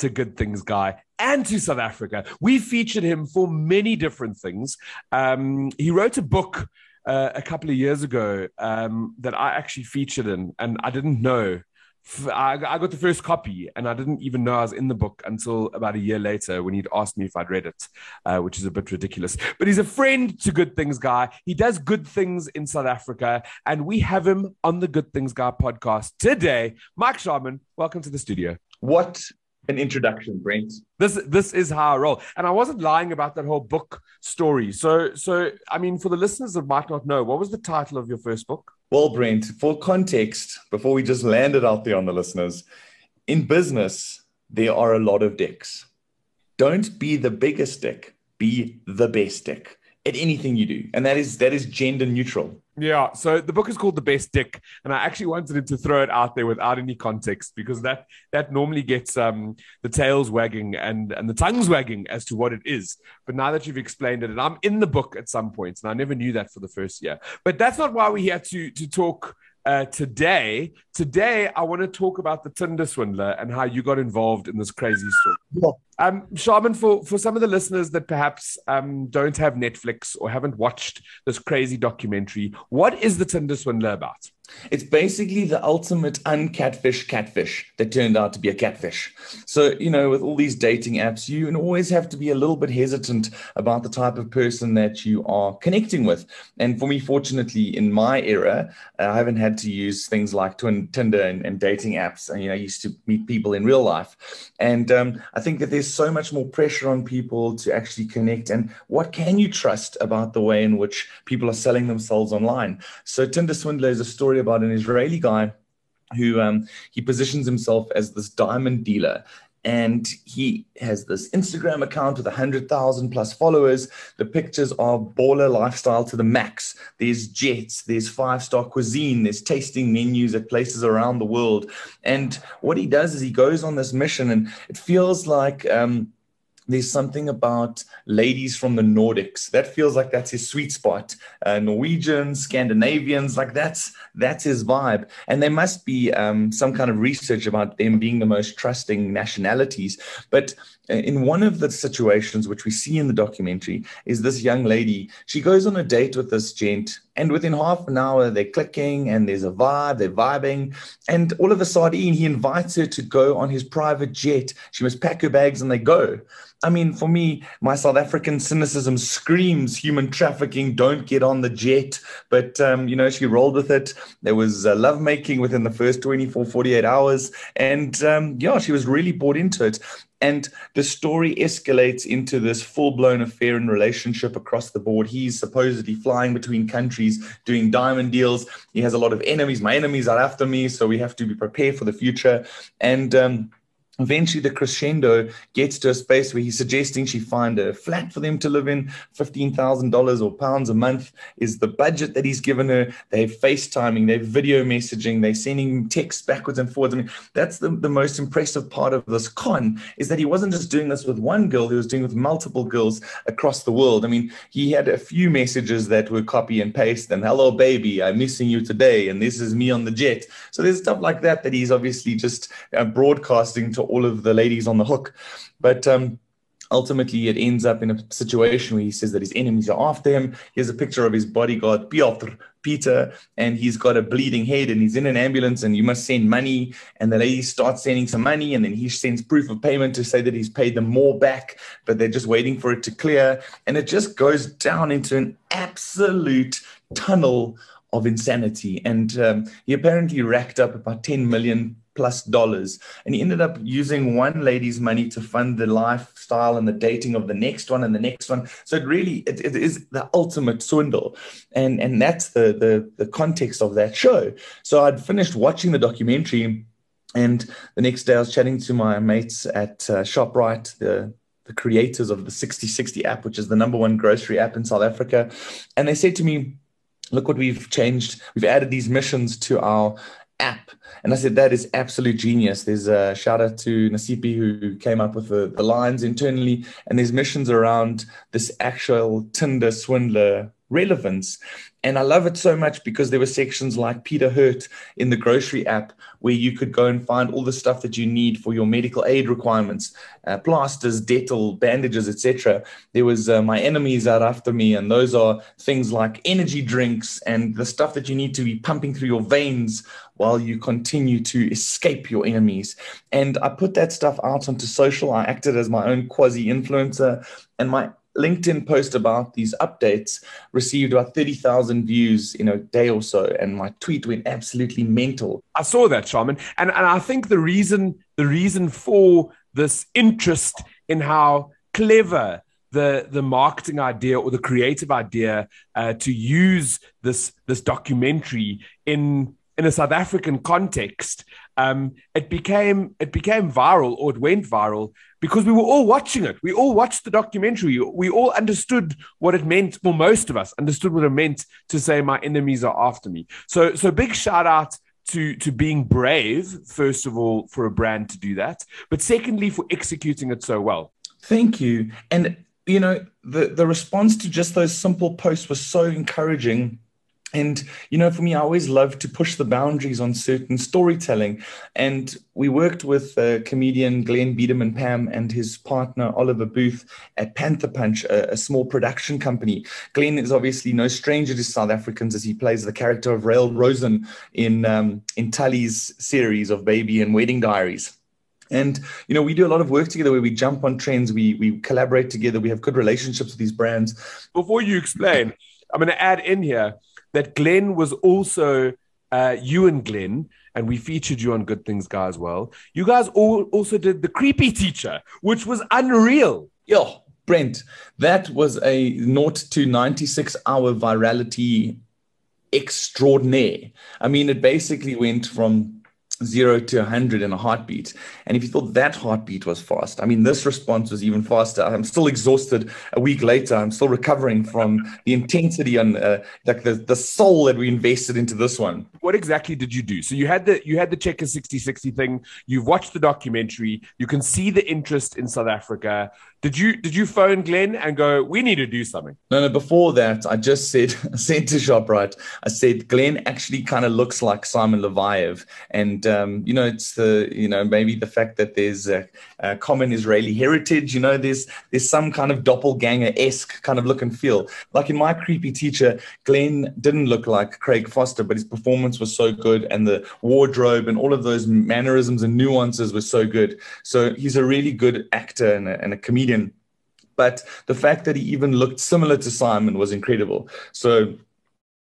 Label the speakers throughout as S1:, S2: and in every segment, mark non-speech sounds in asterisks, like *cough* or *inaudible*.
S1: to Good Things Guy and to South Africa. We featured him for many different things. Um, he wrote a book uh, a couple of years ago um, that I actually featured in, and I didn't know. I, got the first copy, and I didn't even know I was in the book until about a year later when he'd asked me if I'd read it, uh, which is a bit ridiculous. But he's a friend to Good Things Guy. He does good things in South Africa, and we have him on the Good Things Guy podcast today. Mike Sharman, welcome to the studio.
S2: What an introduction, Brent.
S1: This this is how I roll, and I wasn't lying about that whole book story. So so I mean, for the listeners that might not know, what was the title of your first book?
S2: Well, Brent, for context, before we just land it out there on the listeners, in business there are a lot of dicks. Don't be the biggest dick. Be the best dick at anything you do, and that is that is gender neutral.
S1: Yeah. So the book is called The Best Dick, and I actually wanted him to throw it out there without any context because that that normally gets um, the tails wagging and and the tongues wagging as to what it is. But now that you've explained it, and I'm in the book at some points, and I never knew that for the first year. But that's not why we're here to to talk uh, today. Today, I want to talk about the Tinder swindler and how you got involved in this crazy story. Yeah. Um, Sharman, for, for some of the listeners that perhaps um, don't have Netflix or haven't watched this crazy documentary, what is the Tinder swindler about?
S2: It's basically the ultimate uncatfish catfish that turned out to be a catfish. So, you know, with all these dating apps, you always have to be a little bit hesitant about the type of person that you are connecting with. And for me, fortunately, in my era, uh, I haven't had to use things like Tinder and, and dating apps. And, you know, I used to meet people in real life. And um, I think that there's so much more pressure on people to actually connect. And what can you trust about the way in which people are selling themselves online? So, Tinder Swindler is a story about an Israeli guy who um, he positions himself as this diamond dealer and he has this Instagram account with 100,000 plus followers. The pictures are baller lifestyle to the max. There's jets, there's five star cuisine, there's tasting menus at places around the world. And what he does is he goes on this mission, and it feels like um, there's something about ladies from the Nordics that feels like that's his sweet spot. Uh, Norwegians, Scandinavians, like that's that's his vibe. And there must be um, some kind of research about them being the most trusting nationalities. But uh, in one of the situations which we see in the documentary is this young lady. She goes on a date with this gent, and within half an hour they're clicking, and there's a vibe. They're vibing, and all of a sudden he invites her to go on his private jet. She must pack her bags, and they go. I mean, for me, my South African cynicism screams human trafficking, don't get on the jet. But, um, you know, she rolled with it. There was uh, lovemaking within the first 24, 48 hours. And um, yeah, she was really bought into it. And the story escalates into this full blown affair and relationship across the board. He's supposedly flying between countries, doing diamond deals. He has a lot of enemies. My enemies are after me. So we have to be prepared for the future. And, um, Eventually, the crescendo gets to a space where he's suggesting she find a flat for them to live in. $15,000 or pounds a month is the budget that he's given her. They're FaceTiming, they're video messaging, they're sending texts backwards and forwards. I mean, that's the, the most impressive part of this con is that he wasn't just doing this with one girl, he was doing with multiple girls across the world. I mean, he had a few messages that were copy and paste and hello, baby, I'm missing you today. And this is me on the jet. So there's stuff like that that he's obviously just uh, broadcasting to all of the ladies on the hook. But um, ultimately, it ends up in a situation where he says that his enemies are after him. Here's a picture of his bodyguard, Piotr, Peter, and he's got a bleeding head and he's in an ambulance and you must send money. And the lady starts sending some money and then he sends proof of payment to say that he's paid them more back, but they're just waiting for it to clear. And it just goes down into an absolute tunnel of insanity. And um, he apparently racked up about 10 million plus dollars. And he ended up using one lady's money to fund the lifestyle and the dating of the next one and the next one. So it really it, it is the ultimate swindle. And and that's the, the the context of that show. So I'd finished watching the documentary and the next day I was chatting to my mates at uh, ShopRite, the the creators of the Sixty60 app, which is the number one grocery app in South Africa. And they said to me, look what we've changed. We've added these missions to our app. And I said, that is absolute genius. There's a shout out to Nasipi who came up with the, the lines internally, and there's missions around this actual Tinder swindler relevance. And I love it so much because there were sections like Peter Hurt in the grocery app where you could go and find all the stuff that you need for your medical aid requirements, uh, plasters, Dettol, bandages, etc. There was uh, my enemies out after me, and those are things like energy drinks and the stuff that you need to be pumping through your veins while you continue to escape your enemies. And I put that stuff out onto social. I acted as my own quasi influencer, and my LinkedIn post about these updates received about 30,000 views in a day or so, and my tweet went absolutely mental.
S1: I saw that, Sharman. And, and I think the reason, the reason for this interest in how clever the the marketing idea or the creative idea uh, to use this this documentary in in a South African context, um, it became it became viral or it went viral because we were all watching it. We all watched the documentary. We all understood what it meant. Well, most of us understood what it meant to say my enemies are after me. So so big shout out to to being brave first of all for a brand to do that, but secondly for executing it so well.
S2: Thank you. And you know the the response to just those simple posts was so encouraging and you know for me i always love to push the boundaries on certain storytelling. And we worked with uh, comedian Glen Biderman-Pam and his partner oliver booth at panther punch a, a, small production company. Glen is obviously no stranger to south africans as he plays the character of Rael Rosen in um, in Tali's series of baby and wedding diaries. And you know, we do a lot of work together where we jump on trends, we we collaborate together, we have good relationships with these brands.
S1: Before you explain, I'm going to add in here that Glen was also uh, you and Glen, and we featured you on Good Things Guy as well. You guys all also did the Kreepy Teacher, which was unreal.
S2: Yeah, Brent, that was a 0 to 96 hour virality extraordinaire. I mean, it basically went from zero to 100 in a heartbeat. And if you thought that heartbeat was fast, I mean, this response was even faster. I'm still exhausted a week later. I'm still recovering from the intensity and uh, like the, the soul that we invested into this one.
S1: What exactly did you do? So you had the you had the checker Sixty60 thing. You've watched the documentary. You can see the interest in South Africa. Did you did you phone Glen and go, we need to do something?
S2: No, no. Before that, I just said I *laughs* said to Shoprite, I said Glen actually kind of looks like Simon Leviev and um, you know, it's the you know maybe the fact that there's a, a common Israeli heritage. You know, there's there's some kind of doppelganger esque kind of look and feel. Like in my Kreepy Teacher, Glen didn't look like Craig Foster, but his performance was so good, and the wardrobe and all of those mannerisms and nuances were so good. So he's a really good actor and a, and a comedian comedian. But the fact that he even looked similar to Simon was incredible. So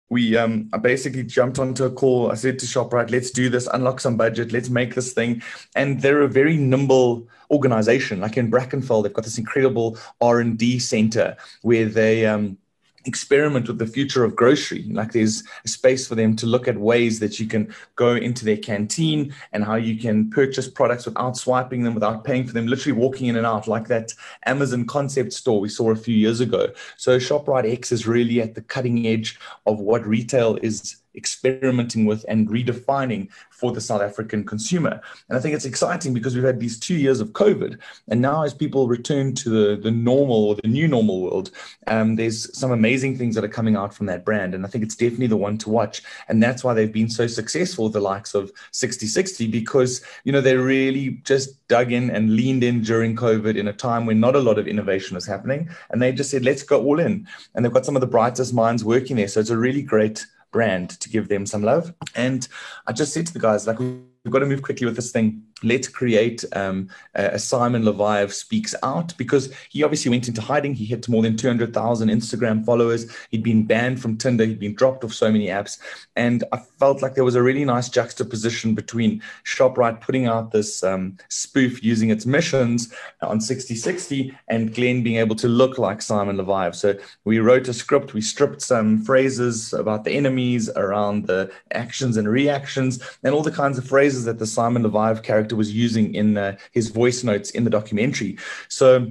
S2: we um I basically jumped onto a call. I said to ShopRite, let's do this, unlock some budget, let's make this thing. And they're a very nimble organization. Like in Brackenfell, they've got this incredible R&D center where they um experiment with the future of grocery. Like there's a space for them to look at ways that you can go into their canteen and how you can purchase products without swiping them, without paying for them, literally walking in and out, like that Amazon concept store we saw a few years ago. So ShopRite X is really at the cutting edge of what retail is experimenting with and redefining for the South African consumer. And I think it's exciting because we've had these two years of COVID. And now, as people return to the, the normal or the new normal world, um, there's some amazing things that are coming out from that brand. And I think it's definitely the one to watch. And that's why they've been so successful, the likes of Sixty60, because, you know, they really just dug in and leaned in during COVID in a time when not a lot of innovation was happening. And they just said, let's go all in. And they've got some of the brightest minds working there. So it's a really great brand to give them some love. And I just said to the guys, like, we've got to move quickly with this thing let's create um, a Simon Leviev speaks out because he obviously went into hiding. He hit more than 200,000 Instagram followers. He'd been banned from Tinder. He'd been dropped off so many apps. And I felt like there was a really nice juxtaposition between ShopRite putting out this um, spoof using its missions on Sixty60 and Glen being able to look like Simon Leviev. So we wrote a script. We stripped some phrases about the enemies, around the actions and reactions, and all the kinds of phrases that the Simon Leviev character character was using in uh, his voice notes in the documentary. So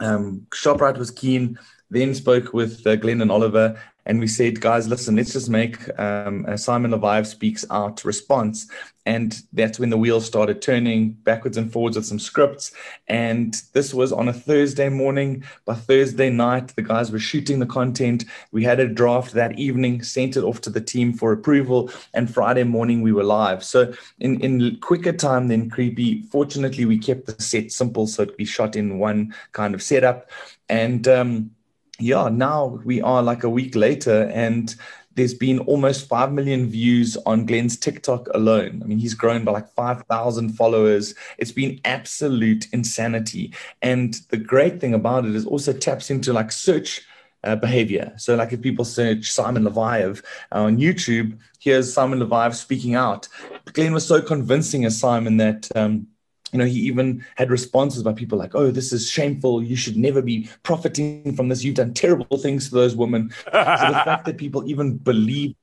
S2: um, Shoprite was keen, then spoke with uh, Glen and Oliver, and we said, guys, listen, let's just make um, a Simon Leviev speaks out response. And that's when the wheels started turning backwards and forwards with some scripts. And this was on a Thursday morning. By Thursday night, the guys were shooting the content. We had a draft that evening, sent it off to the team for approval. And Friday morning, we were live. So in, in quicker time than Kreepy, fortunately, we kept the set simple so it could be shot in one kind of setup. And um, yeah, now we are like a week later and there's been almost 5 million views on Glen's TikTok alone. I mean, he's grown by like 5,000 followers. It's been absolute insanity. And the great thing about it is also taps into like search uh, behavior. So, like if people search Simon Leviev on YouTube, here's Simon Leviev speaking out. Glen was so convincing as Simon that. Um, you know, he even had responses by people like, "Oh, this is shameful. You should never be profiting from this. You've done terrible things to those women." so the *laughs* fact that people even believe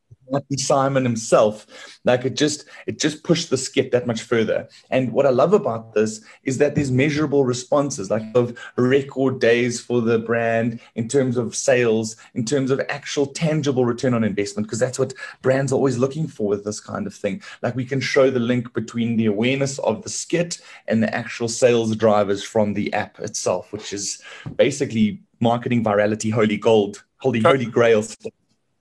S2: be Simon himself. Like it just it just pushed the skit that much further. And what I love about this is that there's measurable responses, like of record days for the brand in terms of sales, in terms of actual tangible return on investment, because that's what brands are always looking for with this kind of thing. Like we can show the link between the awareness of the skit and the actual sales drivers from the app itself, which is basically marketing virality, holy gold, holy holy grail stuff.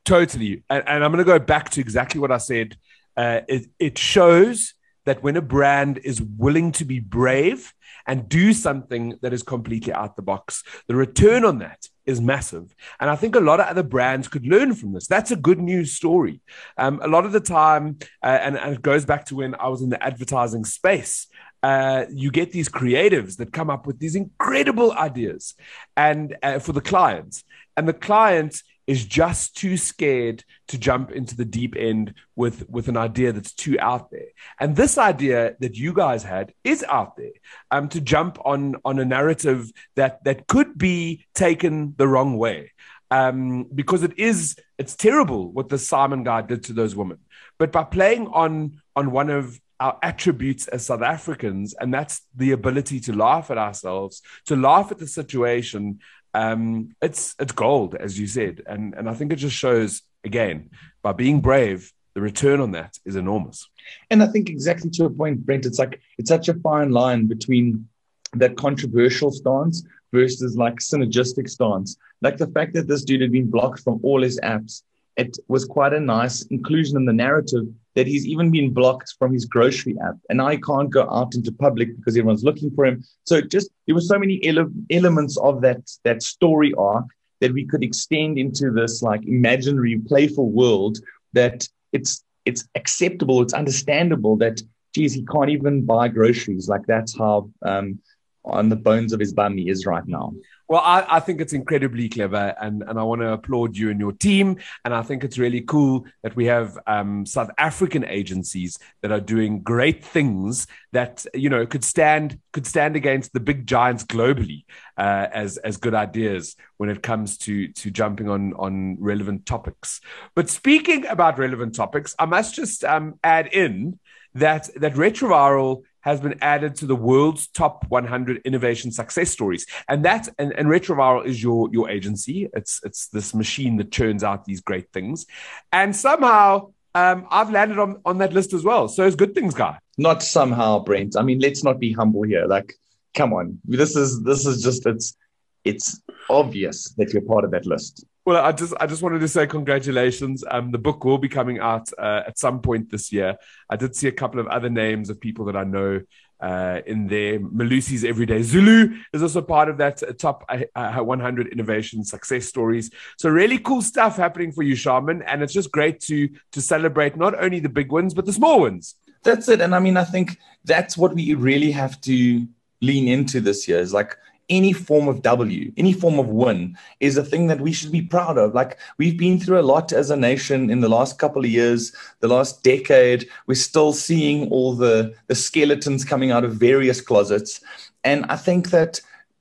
S1: Totally. And, and I'm going to go back to exactly what I said. Uh, it, it shows that when a brand is willing to be brave and do something that is completely out the box, the return on that is massive. And I think a lot of other brands could learn from this. That's a good news story. Um, a lot of the time, uh, and, and, it goes back to when I was in the advertising space. Uh, you get these creatives that come up with these incredible ideas and uh, for the clients and the client is just too scared to jump into the deep end with with an idea that's too out there. And this idea that you guys had is out there um to jump on on a narrative that that could be taken the wrong way um because it is it's terrible what the simon guy did to those women. But by playing on on one of our attributes as South Africans, and that's the ability to laugh at ourselves, to laugh at the situation, um, it's it's gold, as you said, and and I think it just shows again by being brave, the return on that is enormous.
S2: And I think exactly to a point, Brent, it's like it's such a fine line between that controversial stance versus like synergistic stance. Like the fact that this dude had been blocked from all his apps it was quite a nice inclusion in the narrative that he's even been blocked from his grocery app. And he can't go out into public because everyone's looking for him. So just there were so many ele- elements of that that story arc that we could extend into this like imaginary playful world that it's it's acceptable it's understandable that geez he can't even buy groceries. Like that's how um, on the bones of his bum he is right now
S1: well, I, I, think it's incredibly clever, and, and I want to applaud you and your team. And I think it's really cool that we have um, South African agencies that are doing great things that you know could stand could stand against the big giants globally uh, as as good ideas when it comes to to jumping on on relevant topics. But speaking about relevant topics, I must just um, add in that that retroviral has been added to the world's top 100 innovation success stories. And that and, and Retroviral is your your agency. It's it's this machine that churns out these great things. And somehow um, I've landed on, on that list as well. So it's good things, guy.
S2: Not somehow, Brent. I mean, let's not be humble here. Like, come on. This is this is just it's it's obvious that you're part of that list.
S1: Well, I just I just wanted to say congratulations. Um, the book will be coming out uh, at some point this year. I did see a couple of other names of people that I know uh, in there. Malusi's Everyday Zulu is also part of that uh, top uh, 100 innovation success stories. So really cool stuff happening for you, Sharman, and it's just great to to celebrate not only the big ones but the small ones.
S2: That's it, and I mean I think that's what we really have to lean into this year. Is like any form of W, any form of win is a thing that we should be proud of. Like we've been through a lot as a nation in the last couple of years, the last decade. We're still seeing all the, the skeletons coming out of various closets. And I think that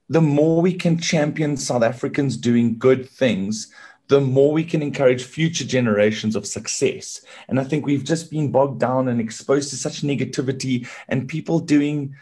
S2: the more we can champion South Africans doing good things, the more we can encourage future generations of success. And I think we've just been bogged down and exposed to such negativity and people doing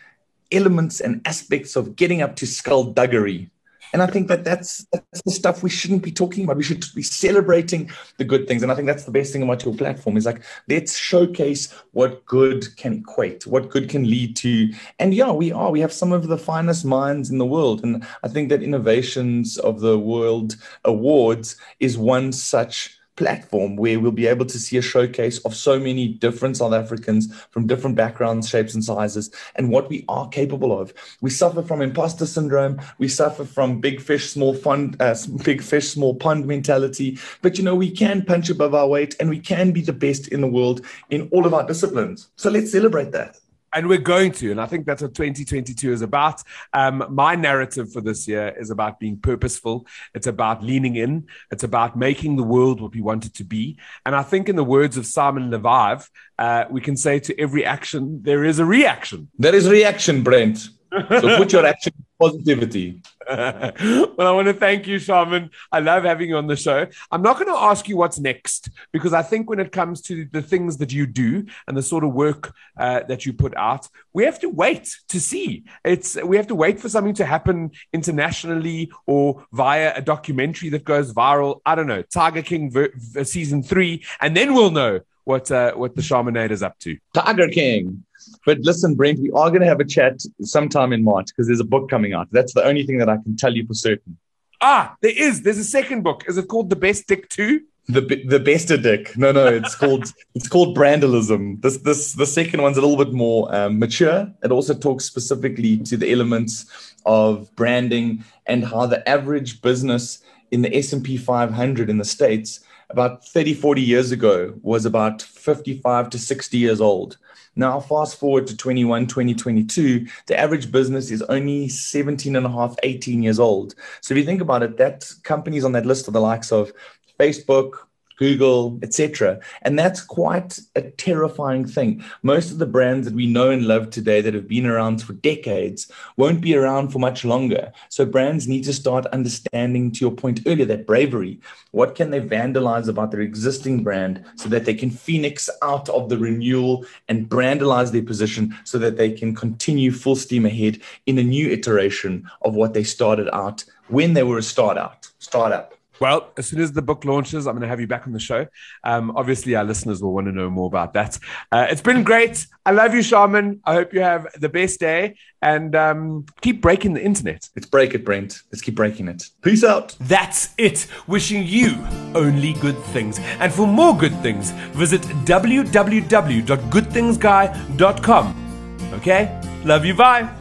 S2: elements and aspects of getting up to skullduggery And I think that that's, that's the stuff we shouldn't be talking about. We should be celebrating the good things. And I think that's the best thing about your platform is like, let's showcase what good can equate, what good can lead to. And yeah, we are. We have some of the finest minds in the world. And I think that Innovations of the World Awards is one such platform where we'll be able to see a showcase of so many different South Africans from different backgrounds, shapes, and sizes, and what we are capable of. We suffer from imposter syndrome. We suffer from big fish, small fund, uh, big fish, small pond mentality. But you know, we can punch above our weight, and we can be the best in the world in all of our disciplines. So let's celebrate that
S1: and we're going to and i think that's what 2022 is about. Um, my narrative for this year is about being purposeful. It's about leaning in. It's about making the world what we want it to be. And i think in the words of simon leviev uh, we can say to every action there is a reaction.
S2: There is a reaction brent so put your action positivity. *laughs*
S1: well, I want to thank you, Sharman. I love having you on the show. I'm not going to ask you what's next because I think when it comes to the things that you do and the sort of work uh, that you put out, we have to wait to see. It's we have to wait for something to happen internationally or via a documentary that goes viral. I don't know, Tiger King ver- season three, and then we'll know what uh, what the Shamanade is up to.
S2: Tiger King. But listen, Brent, we are going to have a chat sometime in March because there's a book coming out. That's the only thing that I can tell you for certain.
S1: Ah, there is. There's a second book. Is it called The Best Dick 2?
S2: The the best dick. No, no, it's called *laughs* it's called brandalism. This this the second one's a little bit more um, mature. It also talks specifically to the elements of branding and how the average business in the S&P 500 in the states about 30 40 years ago was about 55 to 60 years old now, fast forward to 21, 2022, the average business is only 17 and a half, 18 years old. So if you think about it, that companies on that list are the likes of Facebook, Google, etc. And that's quite a terrifying thing. Most of the brands that we know and love today that have been around for decades won't be around for much longer. So brands need to start understanding, to your point earlier, that bravery. What can they vandalize about their existing brand so that they can phoenix out of the renewal and brandalize their position so that they can continue full steam ahead in a new iteration of what they started out when they were a startup. Startup.
S1: Well, as soon as the book launches, I'm going to have you back on the show. Um, obviously, our listeners will want to know more about that. Uh, it's been great. I love you, Sharman. I hope you have the best day and um, keep breaking the internet.
S2: Let's break it, Brent. Let's keep breaking it. Peace out.
S1: That's it. Wishing you only good things. And for more good things, visit www.goodthingsguy.com. Okay? Love you. Bye.